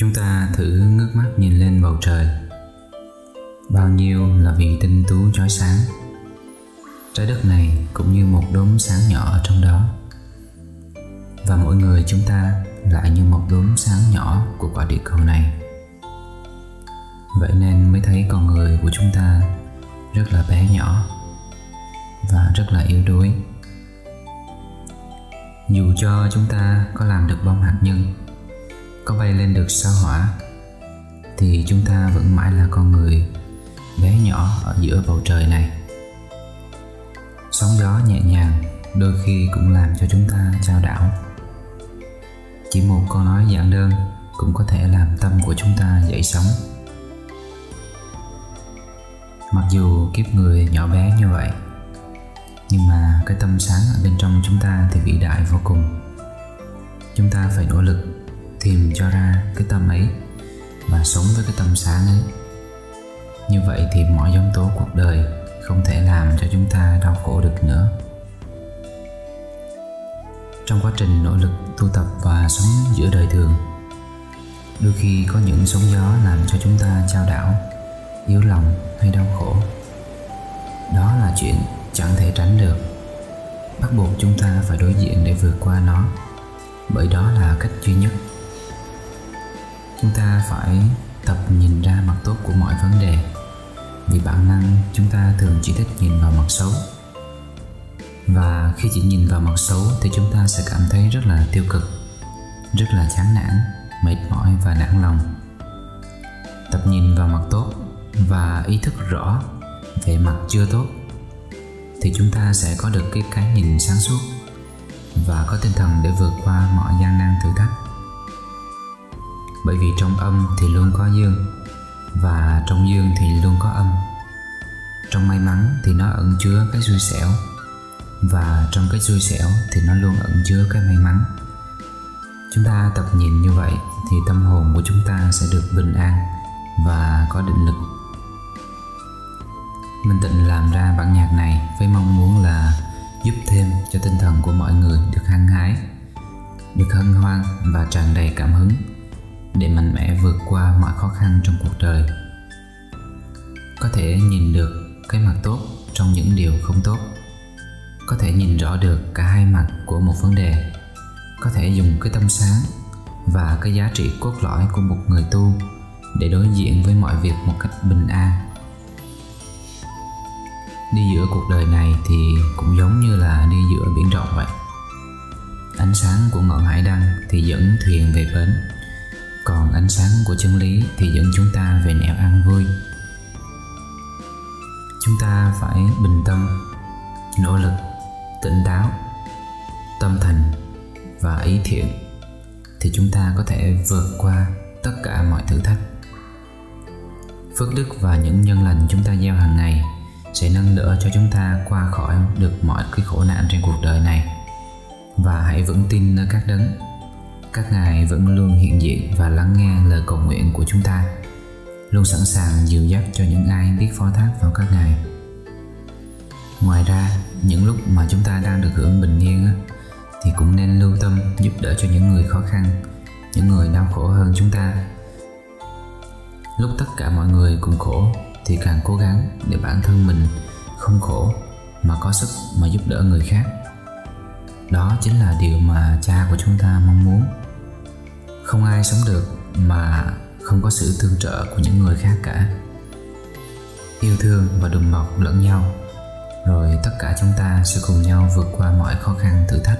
Chúng ta thử ngước mắt nhìn lên bầu trời. Bao nhiêu là vì tinh tú chói sáng. Trái đất này cũng như một đốm sáng nhỏ ở trong đó. Và mỗi người chúng ta lại như một đốm sáng nhỏ của quả địa cầu này. Vậy nên mới thấy con người của chúng ta rất là bé nhỏ và rất là yếu đuối. Dù cho chúng ta có làm được bom hạt nhân có bay lên được sao hỏa? Thì chúng ta vẫn mãi là con người bé nhỏ ở giữa bầu trời này. Sóng gió nhẹ nhàng đôi khi cũng làm cho chúng ta trao đảo. Chỉ một câu nói giản đơn cũng có thể làm tâm của chúng ta dậy sóng. Mặc dù kiếp người nhỏ bé như vậy, nhưng mà cái tâm sáng ở bên trong chúng ta thì vĩ đại vô cùng. Chúng ta phải nỗ lực tìm cho ra cái tâm ấy và sống với cái tâm sáng ấy. Như vậy thì mọi giống tố cuộc đời không thể làm cho chúng ta đau khổ được nữa. Trong quá trình nỗ lực tu tập và sống giữa đời thường, đôi khi có những sóng gió làm cho chúng ta trao đảo, yếu lòng hay đau khổ. Đó là chuyện chẳng thể tránh được. Bắt buộc chúng ta phải đối diện để vượt qua nó, bởi đó là cách duy nhất chúng ta phải tập nhìn ra mặt tốt của mọi vấn đề. Vì bản năng, chúng ta thường chỉ thích nhìn vào mặt xấu. Và khi chỉ nhìn vào mặt xấu thì chúng ta sẽ cảm thấy rất là tiêu cực, rất là chán nản, mệt mỏi và nản lòng. Tập nhìn vào mặt tốt và ý thức rõ về mặt chưa tốt thì chúng ta sẽ có được cái cái nhìn sáng suốt và có tinh thần để vượt qua mọi gian nan thử thách bởi vì trong âm thì luôn có dương và trong dương thì luôn có âm. Trong may mắn thì nó ẩn chứa cái xui xẻo và trong cái xui xẻo thì nó luôn ẩn chứa cái may mắn. Chúng ta tập nhìn như vậy thì tâm hồn của chúng ta sẽ được bình an và có định lực. Minh Tịnh làm ra bản nhạc này với mong muốn là giúp thêm cho tinh thần của mọi người được hăng hái, được hân hoan và tràn đầy cảm hứng để mạnh mẽ vượt qua mọi khó khăn trong cuộc đời. Có thể nhìn được cái mặt tốt trong những điều không tốt. Có thể nhìn rõ được cả hai mặt của một vấn đề. Có thể dùng cái tâm sáng và cái giá trị cốt lõi của một người tu để đối diện với mọi việc một cách bình an đi giữa cuộc đời này thì cũng giống như là đi giữa biển rộng vậy ánh sáng của ngọn hải đăng thì dẫn thuyền về bến còn ánh sáng của chân lý thì dẫn chúng ta về nẻo an vui. Chúng ta phải bình tâm, nỗ lực, tỉnh táo, tâm thành và ý thiện thì chúng ta có thể vượt qua tất cả mọi thử thách. Phước đức và những nhân lành chúng ta gieo hàng ngày sẽ nâng đỡ cho chúng ta qua khỏi được mọi cái khổ nạn trên cuộc đời này. Và hãy vững tin nơi các đấng các ngài vẫn luôn hiện diện và lắng nghe lời cầu nguyện của chúng ta, luôn sẵn sàng dìu dắt cho những ai biết phó thác vào các ngài. Ngoài ra, những lúc mà chúng ta đang được hưởng bình yên thì cũng nên lưu tâm giúp đỡ cho những người khó khăn, những người đau khổ hơn chúng ta. Lúc tất cả mọi người cùng khổ, thì càng cố gắng để bản thân mình không khổ, mà có sức mà giúp đỡ người khác đó chính là điều mà cha của chúng ta mong muốn. Không ai sống được mà không có sự tương trợ của những người khác cả. Yêu thương và đùm bọc lẫn nhau, rồi tất cả chúng ta sẽ cùng nhau vượt qua mọi khó khăn thử thách.